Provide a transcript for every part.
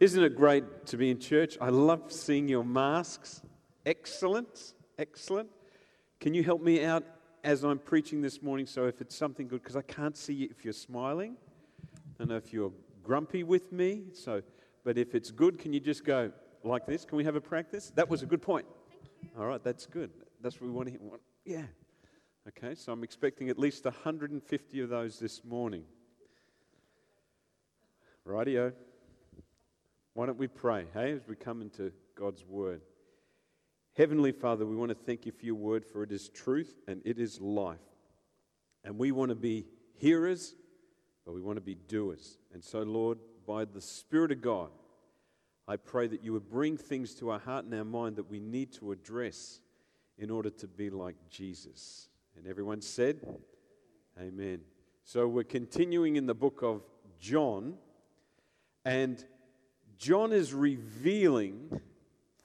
Isn't it great to be in church? I love seeing your masks. Excellent, excellent. Can you help me out as I'm preaching this morning? So, if it's something good, because I can't see if you're smiling, I know if you're grumpy with me. So, but if it's good, can you just go like this? Can we have a practice? That was a good point. All right, that's good. That's what we want to hear. Yeah. Okay, so I'm expecting at least 150 of those this morning. Rightio. Why don't we pray, hey, as we come into God's Word? Heavenly Father, we want to thank you for your Word, for it is truth and it is life. And we want to be hearers, but we want to be doers. And so, Lord, by the Spirit of God, I pray that you would bring things to our heart and our mind that we need to address in order to be like Jesus. And everyone said, Amen. So we're continuing in the book of John, and John is revealing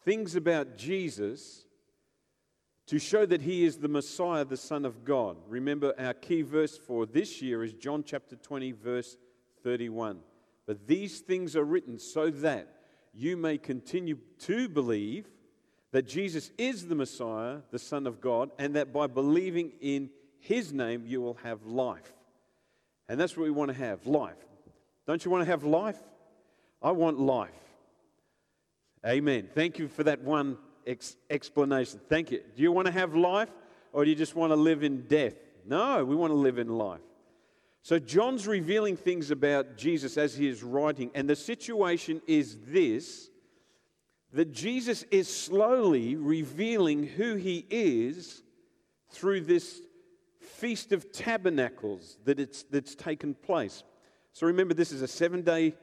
things about Jesus to show that he is the Messiah, the Son of God. Remember, our key verse for this year is John chapter 20, verse 31. But these things are written so that you may continue to believe that Jesus is the Messiah, the Son of God, and that by believing in his name you will have life. And that's what we want to have life. Don't you want to have life? I want life. Amen. Thank you for that one ex- explanation. Thank you. Do you want to have life or do you just want to live in death? No, we want to live in life. So, John's revealing things about Jesus as he is writing, and the situation is this that Jesus is slowly revealing who he is through this Feast of Tabernacles that it's, that's taken place. So, remember, this is a seven day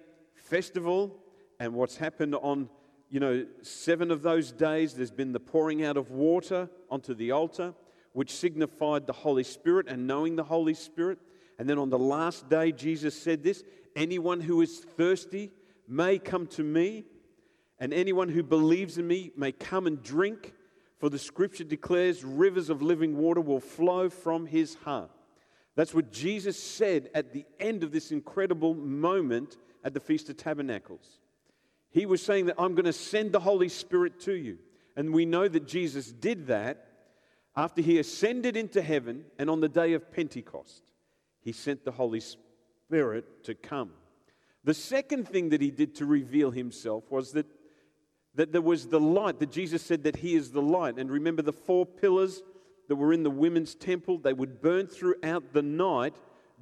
festival, and what's happened on, you know, seven of those days, there's been the pouring out of water onto the altar, which signified the Holy Spirit and knowing the Holy Spirit. And then on the last day, Jesus said this anyone who is thirsty may come to me, and anyone who believes in me may come and drink. For the scripture declares rivers of living water will flow from his heart. That's what Jesus said at the end of this incredible moment at the Feast of Tabernacles. He was saying that I'm going to send the Holy Spirit to you. And we know that Jesus did that after he ascended into heaven and on the day of Pentecost. He sent the Holy Spirit to come. The second thing that he did to reveal himself was that, that there was the light, that Jesus said that he is the light. And remember the four pillars that were in the women's temple? They would burn throughout the night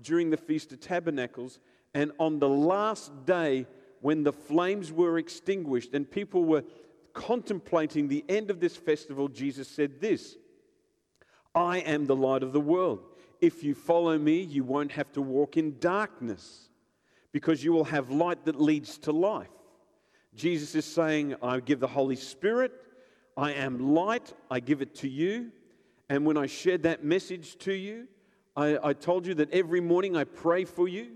during the Feast of Tabernacles. And on the last day, when the flames were extinguished and people were contemplating the end of this festival, Jesus said this I am the light of the world. If you follow me, you won't have to walk in darkness because you will have light that leads to life. Jesus is saying, I give the Holy Spirit, I am light, I give it to you. And when I shared that message to you, I, I told you that every morning I pray for you.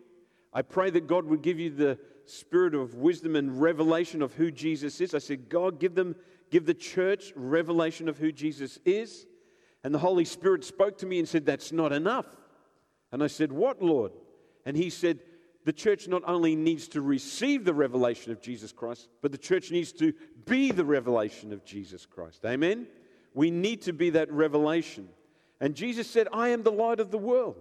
I pray that God would give you the spirit of wisdom and revelation of who Jesus is. I said, God, give them, give the church revelation of who Jesus is. And the Holy Spirit spoke to me and said, That's not enough. And I said, What, Lord? And he said, The church not only needs to receive the revelation of Jesus Christ, but the church needs to be the revelation of Jesus Christ. Amen? We need to be that revelation. And Jesus said, I am the light of the world.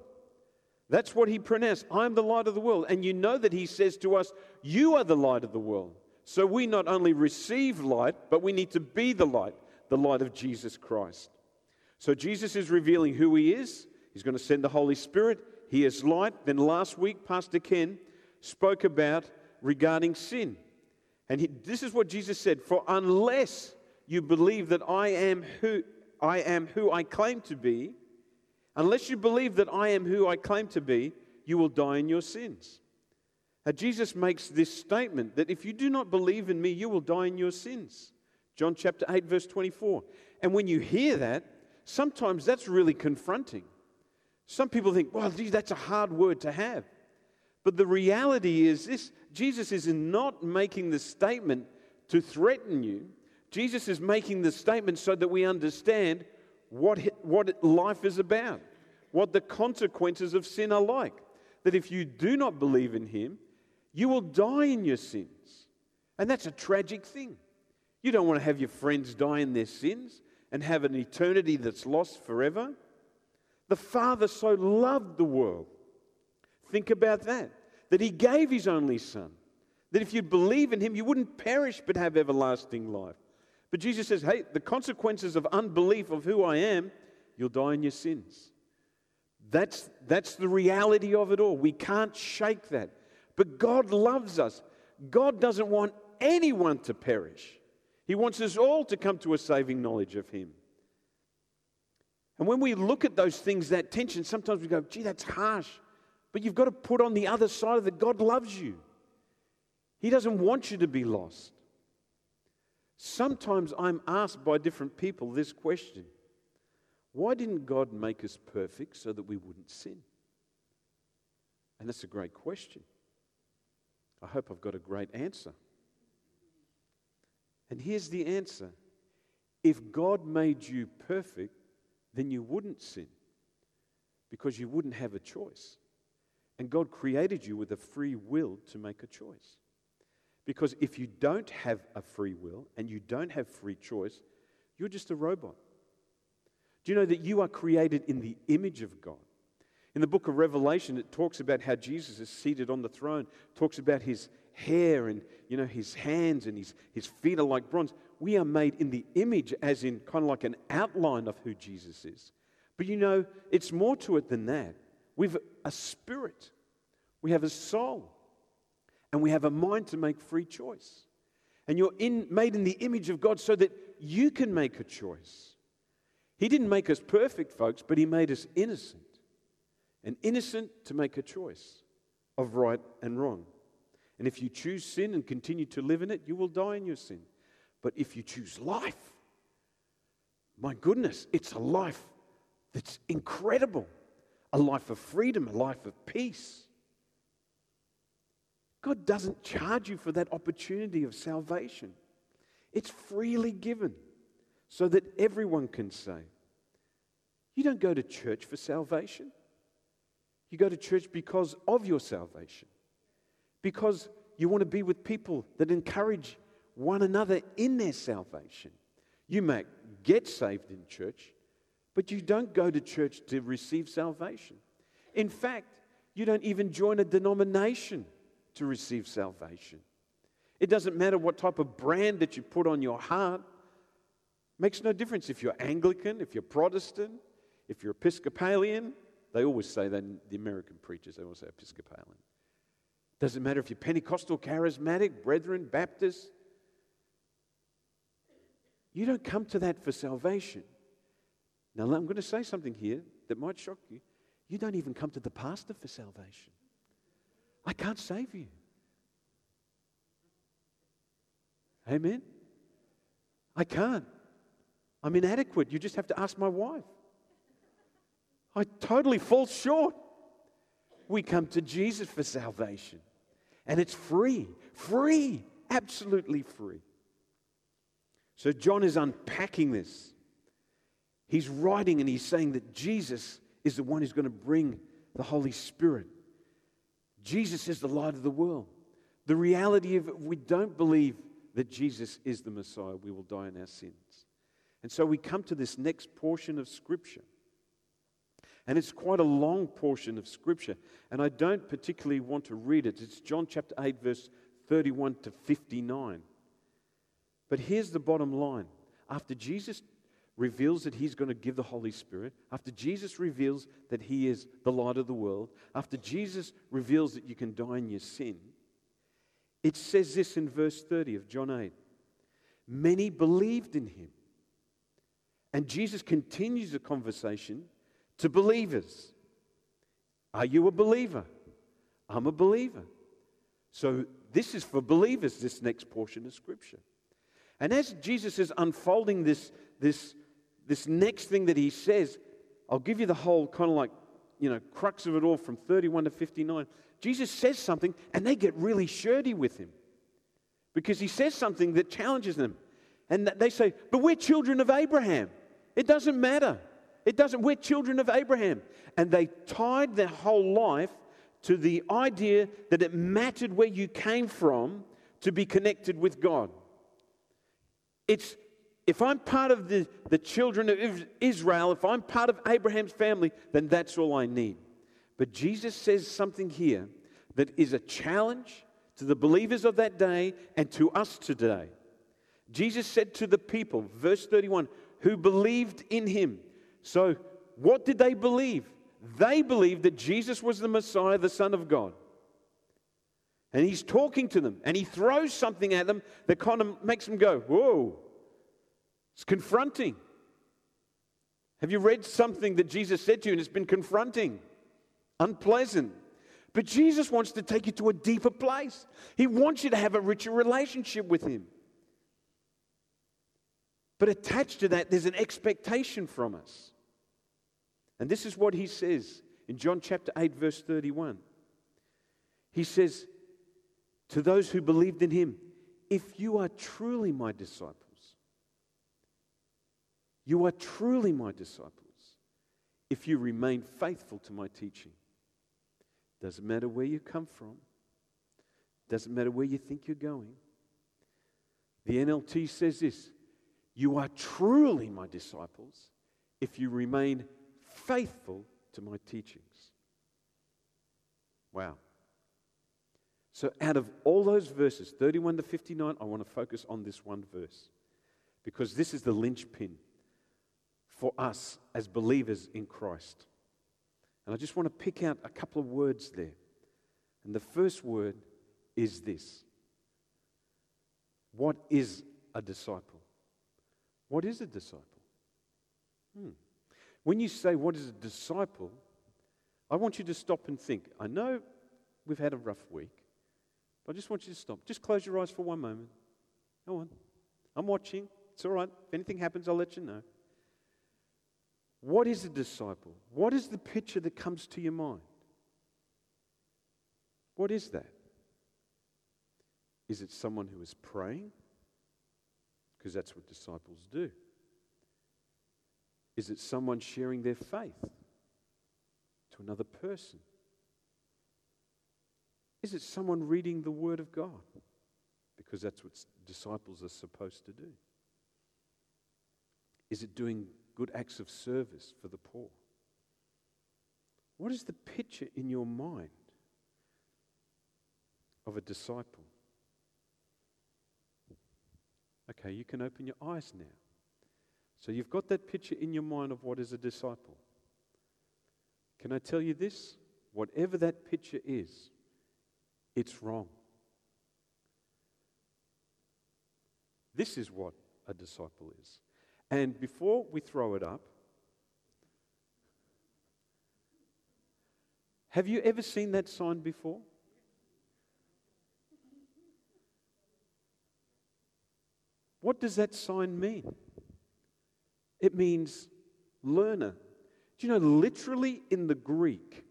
That's what he pronounced. I'm the light of the world. And you know that he says to us, You are the light of the world. So we not only receive light, but we need to be the light, the light of Jesus Christ. So Jesus is revealing who he is. He's going to send the Holy Spirit. He is light. Then last week, Pastor Ken spoke about regarding sin. And he, this is what Jesus said For unless you believe that I am who I am who I claim to be, Unless you believe that I am who I claim to be, you will die in your sins. Now, Jesus makes this statement that if you do not believe in me, you will die in your sins. John chapter 8, verse 24. And when you hear that, sometimes that's really confronting. Some people think, well, geez, that's a hard word to have. But the reality is this Jesus is not making the statement to threaten you. Jesus is making the statement so that we understand what, what life is about, what the consequences of sin are like. That if you do not believe in Him, you will die in your sins. And that's a tragic thing. You don't want to have your friends die in their sins and have an eternity that's lost forever. The Father so loved the world. Think about that. That He gave His only Son. That if you believe in Him, you wouldn't perish but have everlasting life. But Jesus says, hey, the consequences of unbelief of who I am, you'll die in your sins. That's, that's the reality of it all. We can't shake that. But God loves us. God doesn't want anyone to perish. He wants us all to come to a saving knowledge of Him. And when we look at those things, that tension, sometimes we go, gee, that's harsh. But you've got to put on the other side of it God loves you. He doesn't want you to be lost. Sometimes I'm asked by different people this question Why didn't God make us perfect so that we wouldn't sin? And that's a great question. I hope I've got a great answer. And here's the answer if God made you perfect, then you wouldn't sin because you wouldn't have a choice. And God created you with a free will to make a choice. Because if you don't have a free will and you don't have free choice, you're just a robot. Do you know that you are created in the image of God? In the book of Revelation, it talks about how Jesus is seated on the throne, talks about his hair and you know his hands and his, his feet are like bronze. We are made in the image, as in kind of like an outline of who Jesus is. But you know, it's more to it than that. We've a spirit, we have a soul, and we have a mind to make free choice. And you're in, made in the image of God so that you can make a choice. He didn't make us perfect, folks, but He made us innocent and innocent to make a choice of right and wrong. And if you choose sin and continue to live in it, you will die in your sin. But if you choose life, my goodness, it's a life that's incredible a life of freedom, a life of peace. God doesn't charge you for that opportunity of salvation, it's freely given so that everyone can say, You don't go to church for salvation. You go to church because of your salvation, because you want to be with people that encourage one another in their salvation. You may get saved in church, but you don't go to church to receive salvation. In fact, you don't even join a denomination to receive salvation. It doesn't matter what type of brand that you put on your heart. It makes no difference if you're Anglican, if you're Protestant, if you're Episcopalian, they always say that, the American preachers, they always say Episcopalian. Doesn't matter if you're Pentecostal, Charismatic, Brethren, Baptist. You don't come to that for salvation. Now, I'm going to say something here that might shock you. You don't even come to the pastor for salvation. I can't save you. Amen? I can't. I'm inadequate. You just have to ask my wife. I totally fall short. We come to Jesus for salvation. And it's free, free, absolutely free. So John is unpacking this. He's writing and he's saying that Jesus is the one who's going to bring the Holy Spirit. Jesus is the light of the world. The reality of we don't believe that Jesus is the Messiah, we will die in our sins. And so we come to this next portion of Scripture. And it's quite a long portion of Scripture. And I don't particularly want to read it. It's John chapter 8, verse 31 to 59. But here's the bottom line. After Jesus reveals that he's going to give the Holy Spirit, after Jesus reveals that he is the light of the world, after Jesus reveals that you can die in your sin, it says this in verse 30 of John 8 Many believed in him. And Jesus continues the conversation to believers. Are you a believer? I'm a believer. So, this is for believers, this next portion of Scripture. And as Jesus is unfolding this, this, this next thing that he says, I'll give you the whole kind of like, you know, crux of it all from 31 to 59. Jesus says something and they get really shirty with him because he says something that challenges them. And they say, But we're children of Abraham. It doesn't matter. It doesn't, we're children of Abraham. And they tied their whole life to the idea that it mattered where you came from to be connected with God. It's if I'm part of the, the children of Israel, if I'm part of Abraham's family, then that's all I need. But Jesus says something here that is a challenge to the believers of that day and to us today. Jesus said to the people, verse 31, who believed in him. So, what did they believe? They believed that Jesus was the Messiah, the Son of God. And he's talking to them, and he throws something at them that kind of makes them go, Whoa, it's confronting. Have you read something that Jesus said to you and it's been confronting, unpleasant? But Jesus wants to take you to a deeper place. He wants you to have a richer relationship with Him. But attached to that, there's an expectation from us. And this is what He says in John chapter 8, verse 31. He says, To those who believed in Him, if you are truly my disciples, you are truly my disciples if you remain faithful to my teaching. Doesn't matter where you come from, doesn't matter where you think you're going. The NLT says this You are truly my disciples if you remain faithful to my teachings. Wow. So, out of all those verses, 31 to 59, I want to focus on this one verse because this is the linchpin for us as believers in Christ. And I just want to pick out a couple of words there. And the first word is this What is a disciple? What is a disciple? Hmm. When you say, What is a disciple? I want you to stop and think. I know we've had a rough week, but I just want you to stop. Just close your eyes for one moment. Go on. I'm watching. It's all right. If anything happens, I'll let you know. What is a disciple? What is the picture that comes to your mind? What is that? Is it someone who is praying? Because that's what disciples do. Is it someone sharing their faith to another person? Is it someone reading the Word of God? Because that's what disciples are supposed to do. Is it doing good acts of service for the poor? What is the picture in your mind of a disciple? Okay, you can open your eyes now. So you've got that picture in your mind of what is a disciple. Can I tell you this? Whatever that picture is, it's wrong. This is what a disciple is. And before we throw it up, have you ever seen that sign before? What does that sign mean? It means learner. Do you know, literally in the Greek,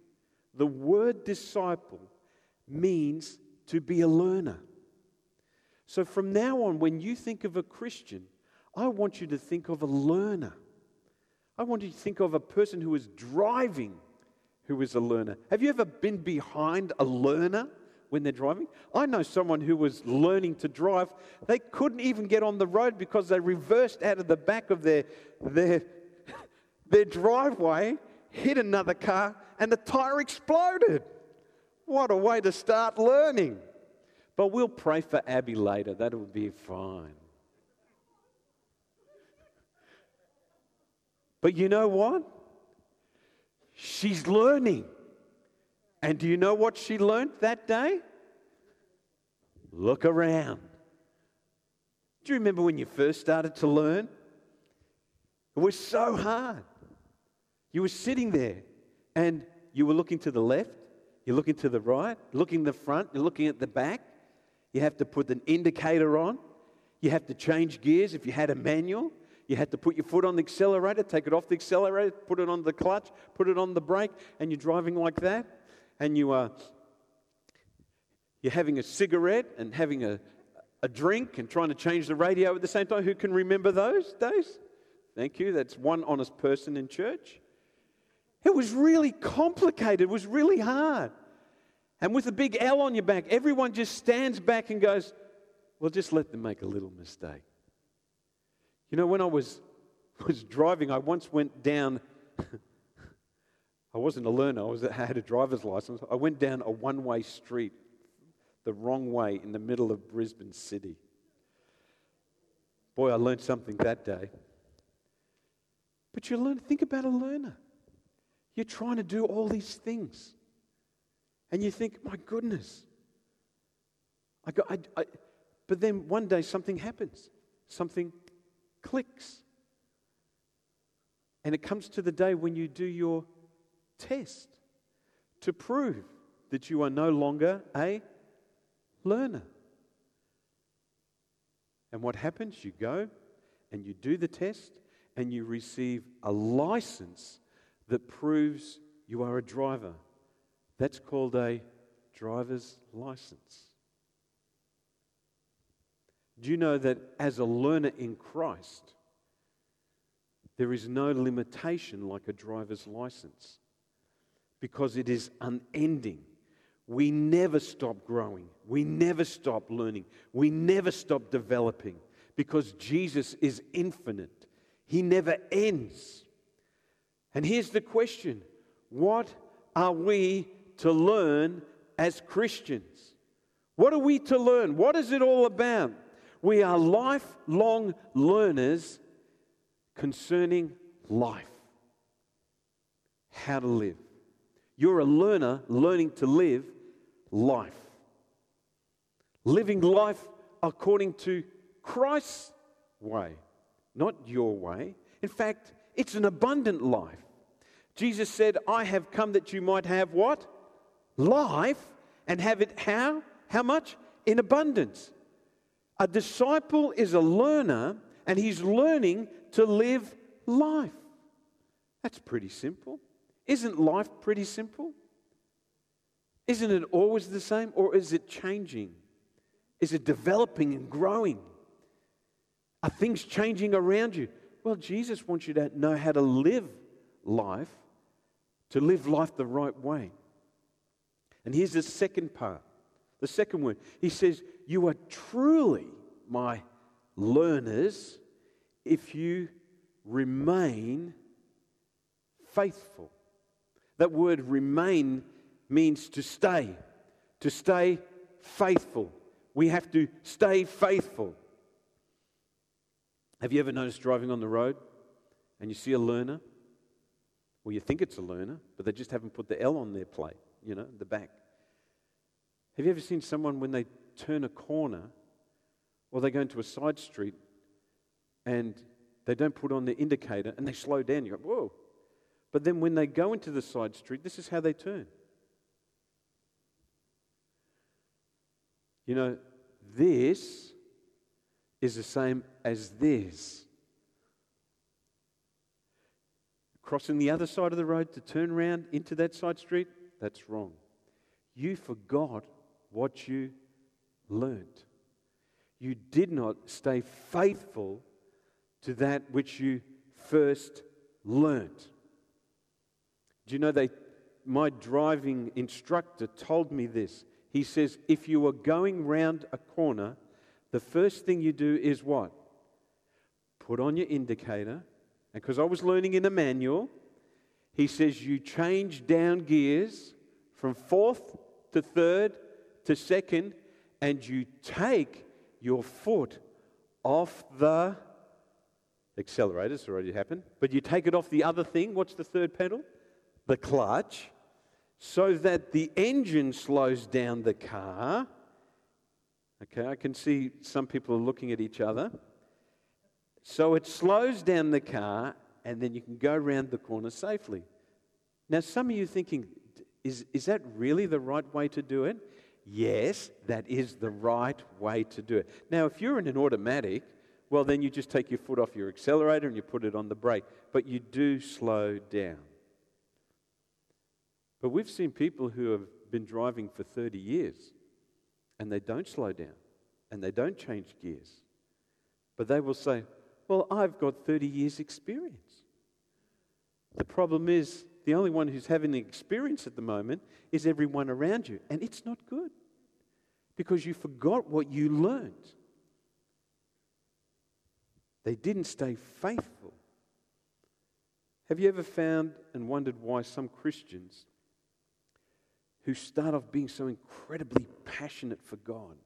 the word disciple means to be a learner. So from now on, when you think of a Christian, I want you to think of a learner. I want you to think of a person who is driving who is a learner. Have you ever been behind a learner when they're driving? I know someone who was learning to drive. They couldn't even get on the road because they reversed out of the back of their, their, their driveway, hit another car, and the tire exploded. What a way to start learning. But we'll pray for Abby later. That'll be fine. But you know what? She's learning. And do you know what she learned that day? Look around. Do you remember when you first started to learn? It was so hard. You were sitting there and you were looking to the left You're looking to the right, looking the front, you're looking at the back. You have to put an indicator on. You have to change gears if you had a manual. You had to put your foot on the accelerator, take it off the accelerator, put it on the clutch, put it on the brake, and you're driving like that. And you are you're having a cigarette and having a, a drink and trying to change the radio at the same time. Who can remember those days? Thank you. That's one honest person in church. It was really complicated, it was really hard. And with a big L on your back, everyone just stands back and goes, Well, just let them make a little mistake. You know, when I was, was driving, I once went down. I wasn't a learner, I, was, I had a driver's license. I went down a one way street the wrong way in the middle of Brisbane City. Boy, I learned something that day. But you learn, think about a learner. You're trying to do all these things. And you think, my goodness. I got, I, I, but then one day something happens, something clicks. And it comes to the day when you do your test to prove that you are no longer a learner. And what happens? You go and you do the test and you receive a license that proves you are a driver. That's called a driver's license. Do you know that as a learner in Christ, there is no limitation like a driver's license because it is unending. We never stop growing. We never stop learning. We never stop developing because Jesus is infinite. He never ends. And here's the question What are we to learn as Christians? What are we to learn? What is it all about? We are lifelong learners concerning life, how to live. You're a learner learning to live life. Living life according to Christ's way, not your way. In fact, it's an abundant life. Jesus said, I have come that you might have what? Life and have it how? How much? In abundance. A disciple is a learner and he's learning to live life. That's pretty simple. Isn't life pretty simple? Isn't it always the same or is it changing? Is it developing and growing? Are things changing around you? Well, Jesus wants you to know how to live life, to live life the right way. And here's the second part the second word. He says, You are truly my learners if you remain faithful. That word remain means to stay, to stay faithful. We have to stay faithful. Have you ever noticed driving on the road and you see a learner? Well, you think it's a learner, but they just haven't put the L on their plate, you know, the back. Have you ever seen someone when they turn a corner or they go into a side street and they don't put on the indicator and they slow down? You go, whoa. But then when they go into the side street, this is how they turn. You know, this is the same as this. Crossing the other side of the road to turn around into that side street, that's wrong. You forgot what you learned. You did not stay faithful to that which you first learned. Do you know they my driving instructor told me this. He says if you are going round a corner, the first thing you do is what? Put on your indicator. And because I was learning in a manual, he says you change down gears from fourth to third to second, and you take your foot off the accelerator. It's already happened. But you take it off the other thing. What's the third pedal? The clutch. So that the engine slows down the car. Okay, I can see some people are looking at each other. So it slows down the car, and then you can go around the corner safely. Now, some of you thinking, Is, is that really the right way to do it? Yes, that is the right way to do it. Now, if you're in an automatic, well, then you just take your foot off your accelerator and you put it on the brake. But you do slow down. But we've seen people who have been driving for 30 years and they don't slow down and they don't change gears. But they will say, Well, I've got 30 years' experience. The problem is, the only one who's having the experience at the moment is everyone around you. And it's not good because you forgot what you learned. They didn't stay faithful. Have you ever found and wondered why some Christians who start off being so incredibly passionate for God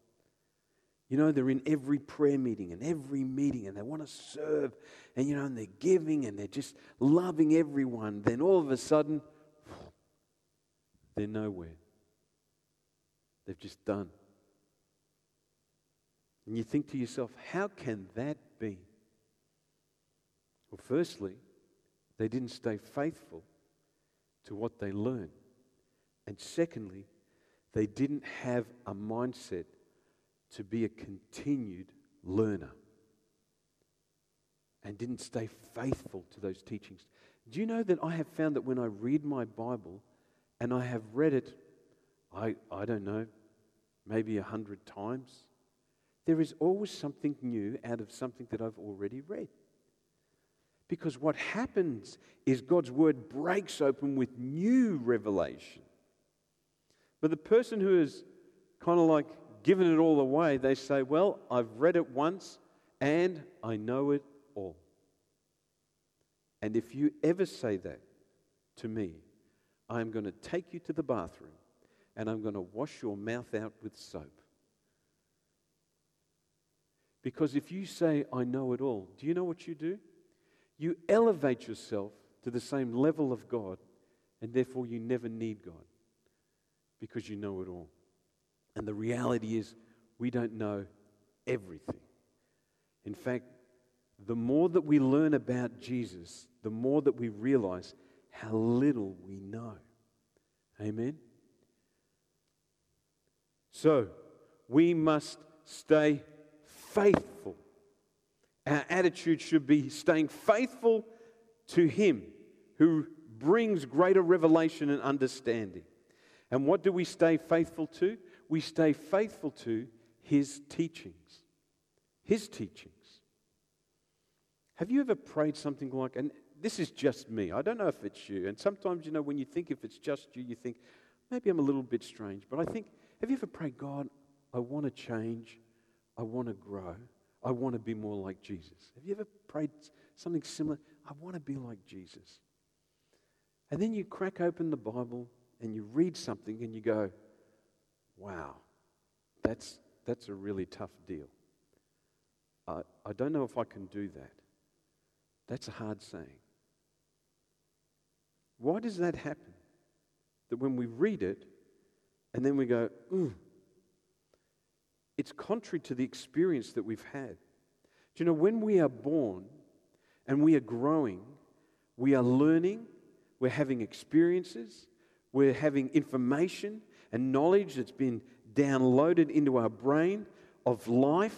you know, they're in every prayer meeting and every meeting and they want to serve and, you know, and they're giving and they're just loving everyone. Then all of a sudden, they're nowhere. They've just done. And you think to yourself, how can that be? Well, firstly, they didn't stay faithful to what they learned. And secondly, they didn't have a mindset to be a continued learner and didn't stay faithful to those teachings. Do you know that I have found that when I read my Bible and I have read it, I, I don't know, maybe a hundred times, there is always something new out of something that I've already read. Because what happens is God's word breaks open with new revelation. But the person who is kind of like given it all away, they say, Well, I've read it once and I know it all. And if you ever say that to me, I'm going to take you to the bathroom and I'm going to wash your mouth out with soap. Because if you say, I know it all, do you know what you do? You elevate yourself to the same level of God, and therefore you never need God because you know it all. And the reality is, we don't know everything. In fact, the more that we learn about Jesus, the more that we realize how little we know. Amen? So, we must stay faithful. Our attitude should be staying faithful to Him who brings greater revelation and understanding. And what do we stay faithful to? We stay faithful to His teachings. His teachings. Have you ever prayed something like, and this is just me, I don't know if it's you, and sometimes, you know, when you think if it's just you, you think, maybe I'm a little bit strange, but I think, have you ever prayed, God, I want to change, I want to grow, I want to be more like Jesus? Have you ever prayed something similar? I want to be like Jesus. And then you crack open the Bible and you read something and you go, Wow, that's, that's a really tough deal. I, I don't know if I can do that. That's a hard saying. Why does that happen? That when we read it and then we go, ooh, it's contrary to the experience that we've had. Do you know, when we are born and we are growing, we are learning, we're having experiences, we're having information, and knowledge that's been downloaded into our brain of life.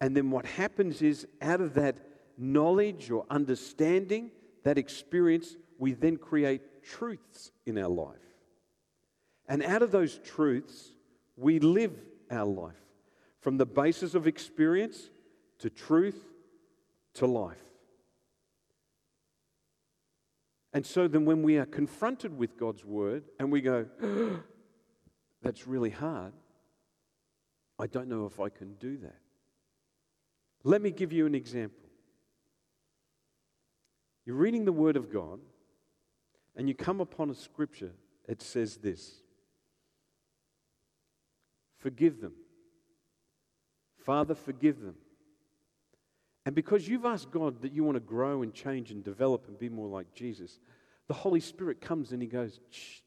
And then what happens is, out of that knowledge or understanding, that experience, we then create truths in our life. And out of those truths, we live our life from the basis of experience to truth to life. And so then, when we are confronted with God's word and we go, that's really hard. I don't know if I can do that. Let me give you an example. You're reading the Word of God, and you come upon a scripture that says this Forgive them. Father, forgive them. And because you've asked God that you want to grow and change and develop and be more like Jesus, the Holy Spirit comes and He goes, Shh.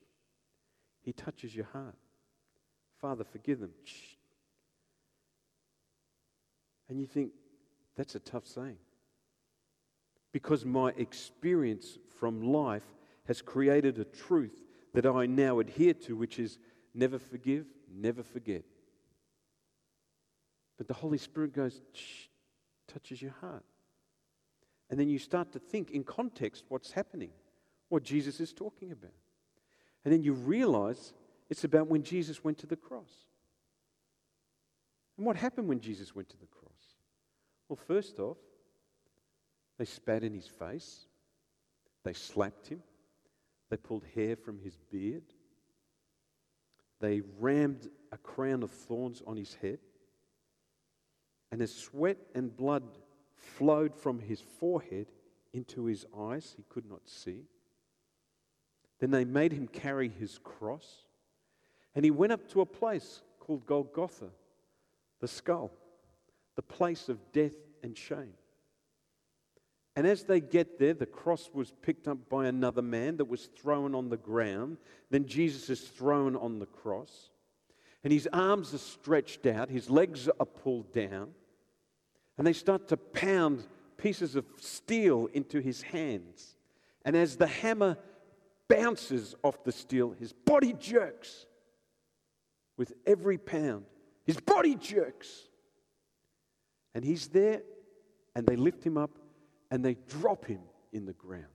He touches your heart. Father, forgive them. And you think, that's a tough saying. Because my experience from life has created a truth that I now adhere to, which is never forgive, never forget. But the Holy Spirit goes, Shh, touches your heart. And then you start to think in context what's happening, what Jesus is talking about. And then you realize it's about when Jesus went to the cross. And what happened when Jesus went to the cross? Well, first off, they spat in his face, they slapped him, they pulled hair from his beard, they rammed a crown of thorns on his head, and as sweat and blood flowed from his forehead into his eyes, he could not see. Then they made him carry his cross, and he went up to a place called Golgotha, the skull, the place of death and shame. And as they get there, the cross was picked up by another man that was thrown on the ground. Then Jesus is thrown on the cross. And his arms are stretched out, his legs are pulled down. And they start to pound pieces of steel into his hands. And as the hammer bounces off the steel, his body jerks with every pound. His body jerks. And he's there, and they lift him up and they drop him in the ground.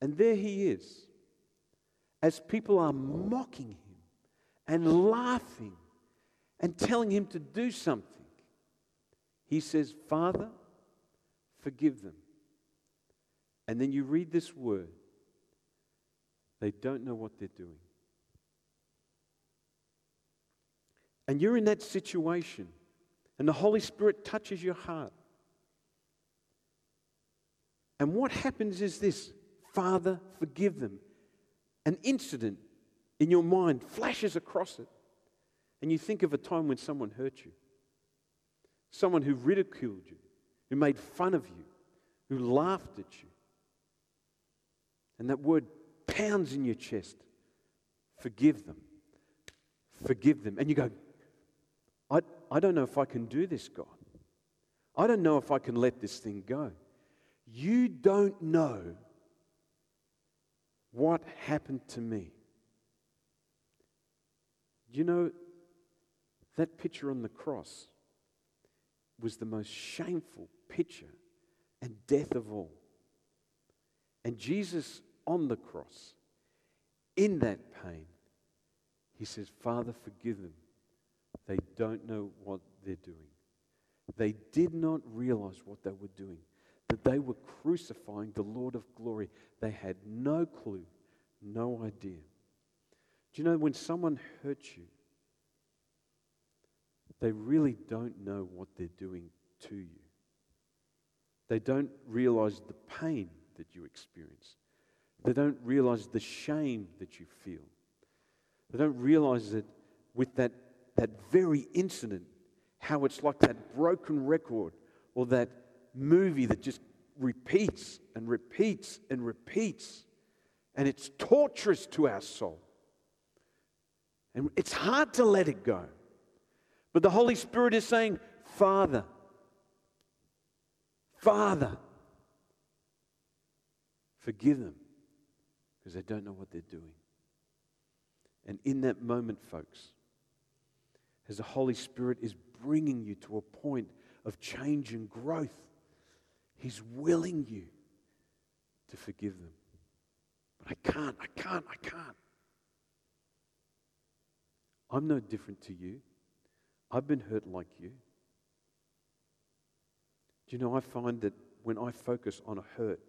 And there he is, as people are mocking him and laughing and telling him to do something. He says, Father, forgive them. And then you read this word. They don't know what they're doing. And you're in that situation, and the Holy Spirit touches your heart. And what happens is this Father, forgive them. An incident in your mind flashes across it, and you think of a time when someone hurt you, someone who ridiculed you, who made fun of you, who laughed at you. And that word pounds in your chest forgive them. Forgive them. And you go, I, I don't know if I can do this, God. I don't know if I can let this thing go. You don't know what happened to me. You know, that picture on the cross was the most shameful picture and death of all. And Jesus on the cross, in that pain, he says, Father, forgive them. They don't know what they're doing. They did not realize what they were doing that they were crucifying the Lord of glory. They had no clue, no idea. Do you know when someone hurts you, they really don't know what they're doing to you? They don't realize the pain that you experience. They don't realize the shame that you feel. They don't realize that with that, that very incident, how it's like that broken record or that movie that just repeats and repeats and repeats. And it's torturous to our soul. And it's hard to let it go. But the Holy Spirit is saying, Father, Father, forgive them because they don't know what they're doing. And in that moment, folks, as the Holy Spirit is bringing you to a point of change and growth, He's willing you to forgive them. But I can't, I can't, I can't. I'm no different to you. I've been hurt like you. Do you know, I find that when I focus on a hurt,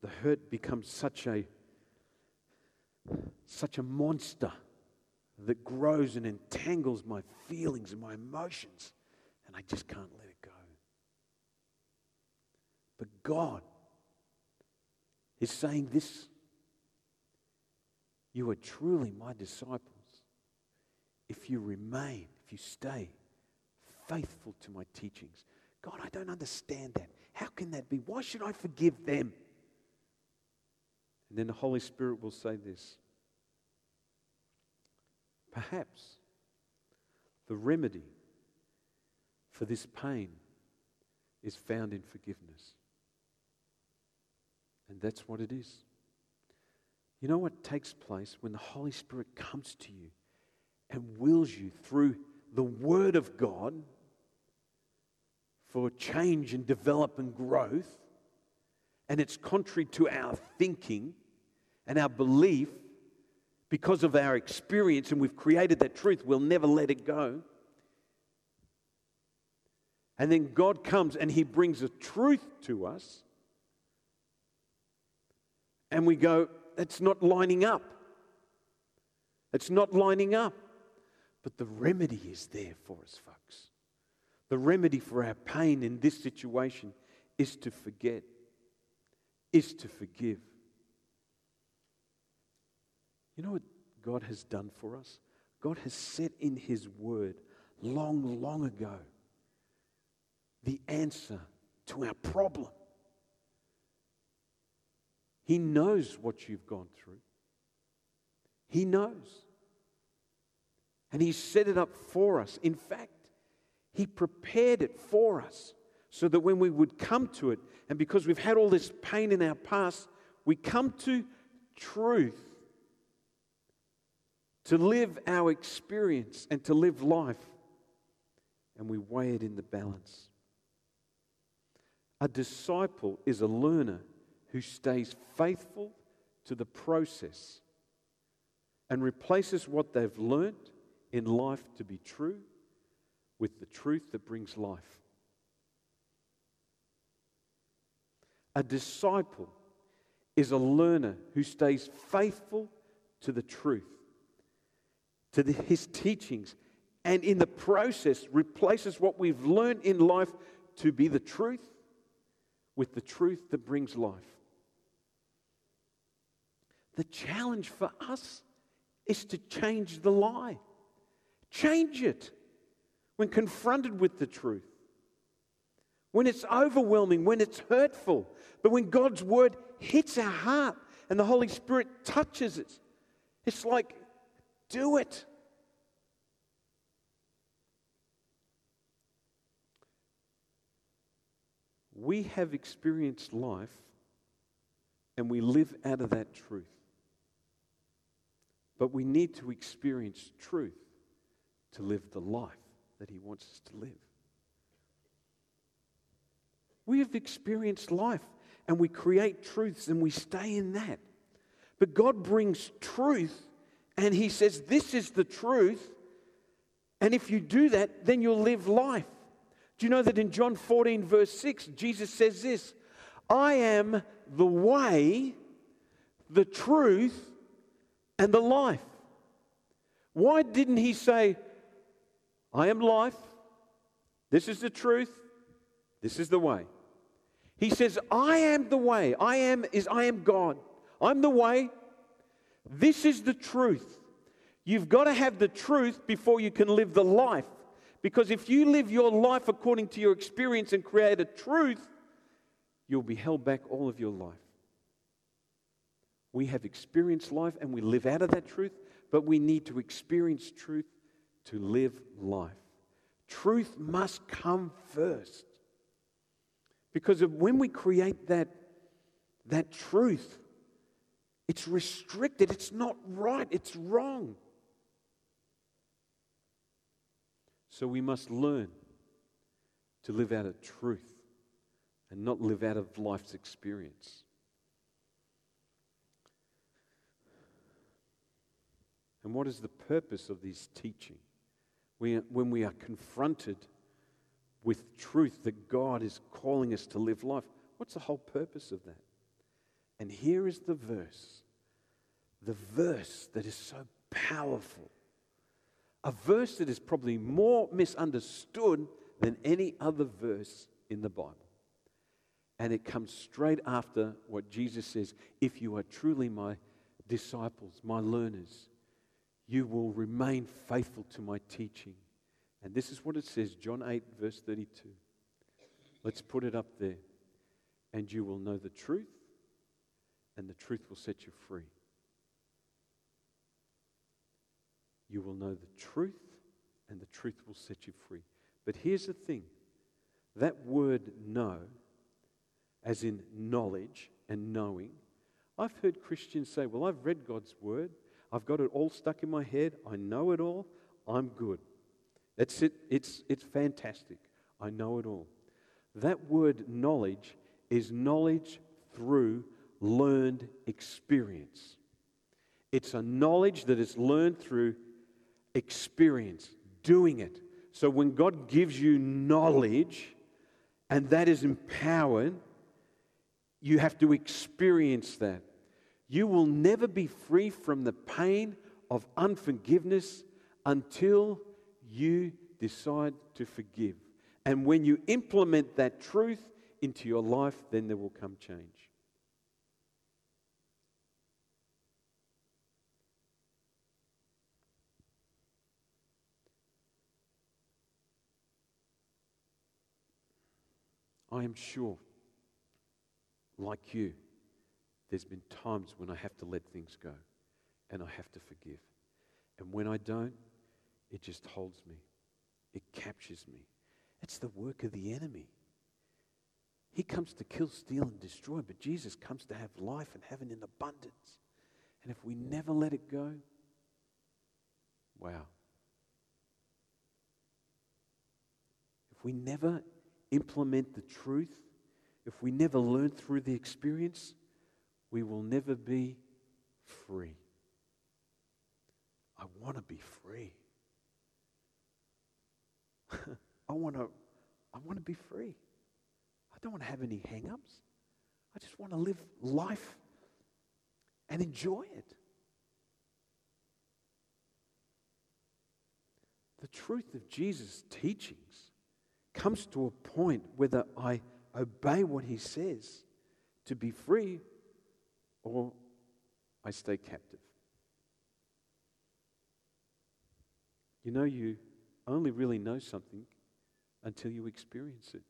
the hurt becomes such a such a monster that grows and entangles my feelings and my emotions, and I just can't let it go. But God is saying this You are truly my disciples if you remain, if you stay faithful to my teachings. God, I don't understand that. How can that be? Why should I forgive them? And then the Holy Spirit will say this Perhaps the remedy for this pain is found in forgiveness. And that's what it is. You know what takes place when the Holy Spirit comes to you and wills you through the Word of God for change and development growth, and it's contrary to our thinking and our belief because of our experience, and we've created that truth, we'll never let it go. And then God comes and He brings a truth to us, and we go, That's not lining up. It's not lining up. But the remedy is there for us, folks. The remedy for our pain in this situation is to forget, is to forgive. You know what God has done for us? God has set in His Word long, long ago the answer to our problem. He knows what you've gone through. He knows. And He set it up for us. In fact, He prepared it for us so that when we would come to it, and because we've had all this pain in our past, we come to truth to live our experience and to live life, and we weigh it in the balance. A disciple is a learner who stays faithful to the process and replaces what they've learned in life to be true with the truth that brings life. A disciple is a learner who stays faithful to the truth to the, his teachings, and in the process replaces what we've learned in life to be the truth with the truth that brings life. The challenge for us is to change the lie. Change it when confronted with the truth. When it's overwhelming, when it's hurtful, but when God's word hits our heart and the Holy Spirit touches it, it's like do it. We have experienced life and we live out of that truth. But we need to experience truth to live the life that He wants us to live. We have experienced life and we create truths and we stay in that. But God brings truth and he says, This is the truth. And if you do that, then you'll live life. Do you know that in John 14, verse 6, Jesus says this I am the way, the truth, and the life. Why didn't he say, I am life, this is the truth, this is the way? He says, I am the way. I am is I am God. I'm the way, this is the truth. You've got to have the truth before you can live the life. Because if you live your life according to your experience and create a truth, you'll be held back all of your life. We have experienced life and we live out of that truth, but we need to experience truth to live life. Truth must come first. Because when we create that, that truth, it's restricted. It's not right. It's wrong. So we must learn to live out of truth and not live out of life's experience. And what is the purpose of this teaching? We, when we are confronted with truth that God is calling us to live life, what's the whole purpose of that? And here is the verse, the verse that is so powerful, a verse that is probably more misunderstood than any other verse in the Bible. And it comes straight after what Jesus says if you are truly my disciples, my learners, you will remain faithful to my teaching. And this is what it says, John 8, verse 32. Let's put it up there. And you will know the truth, and the truth will set you free. You will know the truth, and the truth will set you free. But here's the thing that word know, as in knowledge and knowing, I've heard Christians say, Well, I've read God's word, I've got it all stuck in my head, I know it all, I'm good. That's it, it's, it's fantastic. I know it all. That word knowledge is knowledge through learned experience. It's a knowledge that is learned through experience, doing it. So when God gives you knowledge and that is empowered, you have to experience that. You will never be free from the pain of unforgiveness until you decide to forgive. And when you implement that truth into your life, then there will come change. I am sure, like you, there's been times when I have to let things go and I have to forgive. And when I don't, it just holds me, it captures me. It's the work of the enemy. He comes to kill, steal, and destroy, but Jesus comes to have life and heaven in abundance. And if we never let it go, wow. If we never implement the truth, if we never learn through the experience, we will never be free. I want to be free. I want to I want to be free. I don't want to have any hang-ups. I just want to live life and enjoy it. The truth of Jesus' teachings comes to a point whether I obey what he says to be free or I stay captive. You know, you only really know something until you experience it.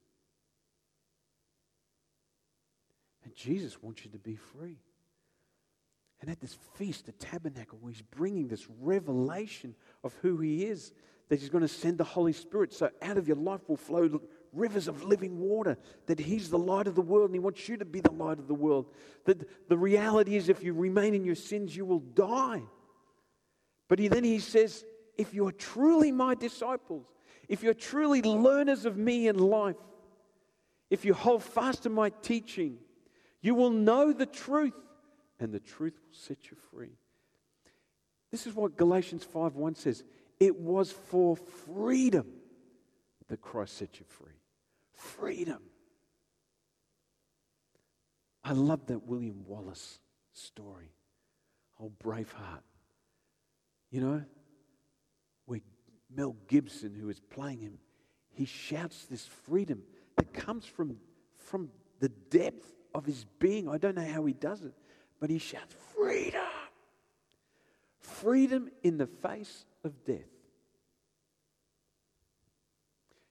And Jesus wants you to be free. And at this feast, the tabernacle, where he's bringing this revelation of who he is, that he's going to send the Holy Spirit. So out of your life will flow rivers of living water, that he's the light of the world and he wants you to be the light of the world. That the reality is, if you remain in your sins, you will die. But he, then he says, if you are truly my disciples, if you're truly learners of me in life, if you hold fast to my teaching, you will know the truth, and the truth will set you free. This is what Galatians 5:1 says. It was for freedom that Christ set you free. Freedom. I love that William Wallace story. Oh, Braveheart. You know, where Mel Gibson, who is playing him, he shouts this freedom that comes from, from the depth of his being. I don't know how he does it, but he shouts, Freedom! Freedom in the face of death.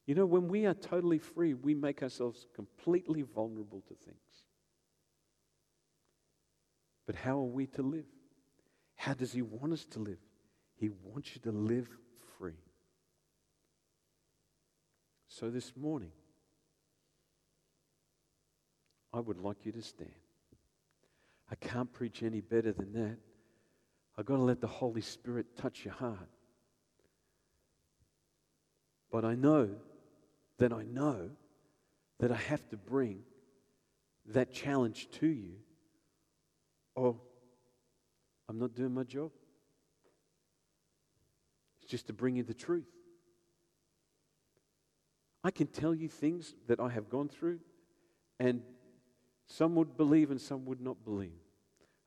You know, when we are totally free, we make ourselves completely vulnerable to things. But how are we to live? How does He want us to live? He wants you to live free. So this morning, I would like you to stand. I can't preach any better than that. I've got to let the Holy Spirit touch your heart. But I know that I know that I have to bring that challenge to you, or I'm not doing my job. It's just to bring you the truth. I can tell you things that I have gone through, and some would believe and some would not believe.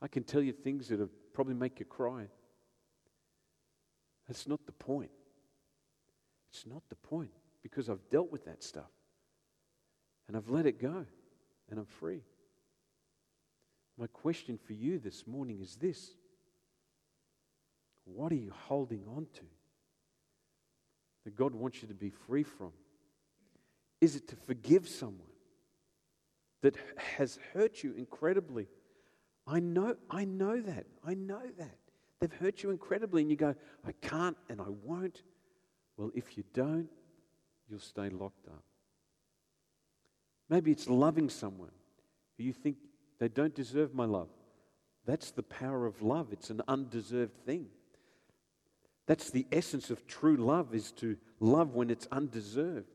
I can tell you things that would probably make you cry. That's not the point. It's not the point because I've dealt with that stuff and I've let it go and I'm free. My question for you this morning is this What are you holding on to that God wants you to be free from? Is it to forgive someone that has hurt you incredibly? I know, I know that. I know that. They've hurt you incredibly, and you go, I can't and I won't. Well, if you don't, you'll stay locked up. Maybe it's loving someone who you think they don't deserve my love, That's the power of love. It's an undeserved thing. That's the essence of true love is to love when it's undeserved.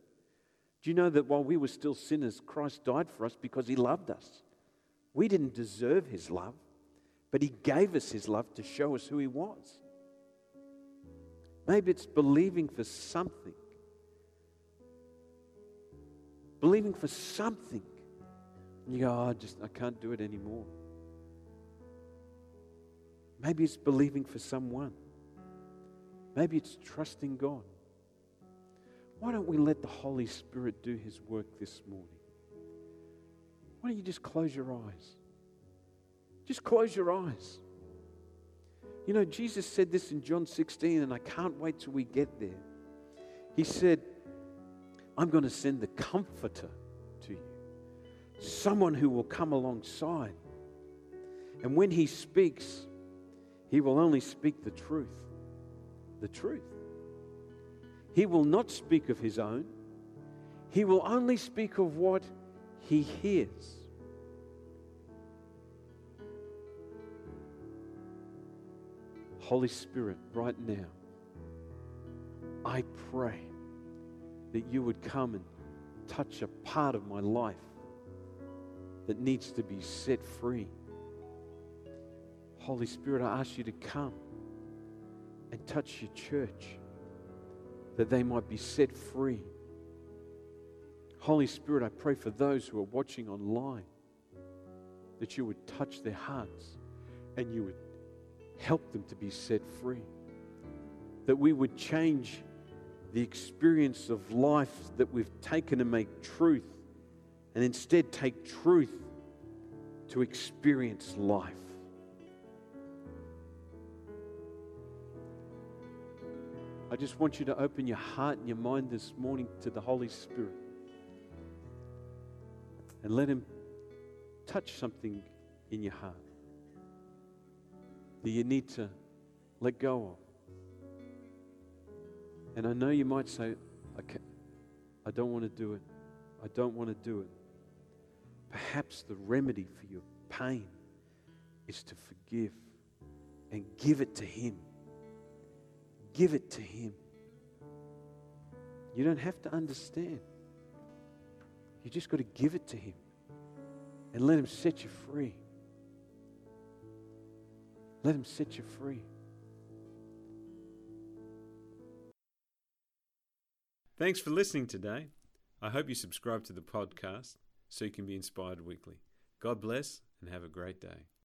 Do you know that while we were still sinners, Christ died for us because he loved us? We didn't deserve his love, but he gave us his love to show us who he was. Maybe it's believing for something. Believing for something. And you go, oh, I just I can't do it anymore. Maybe it's believing for someone. Maybe it's trusting God. Why don't we let the Holy Spirit do His work this morning? Why don't you just close your eyes? Just close your eyes. You know, Jesus said this in John 16, and I can't wait till we get there. He said, I'm going to send the Comforter to you, someone who will come alongside. And when He speaks, He will only speak the truth. The truth. He will not speak of His own, He will only speak of what He hears. Holy Spirit, right now, I pray that you would come and touch a part of my life that needs to be set free. Holy Spirit, I ask you to come and touch your church that they might be set free. Holy Spirit, I pray for those who are watching online that you would touch their hearts and you would help them to be set free. That we would change the experience of life that we've taken to make truth and instead take truth to experience life. I just want you to open your heart and your mind this morning to the Holy Spirit and let Him touch something in your heart that you need to let go of. And I know you might say, okay, I don't want to do it. I don't want to do it. Perhaps the remedy for your pain is to forgive and give it to Him. Give it to Him. You don't have to understand. You just got to give it to Him and let Him set you free. Let Him set you free. Thanks for listening today. I hope you subscribe to the podcast so you can be inspired weekly. God bless and have a great day.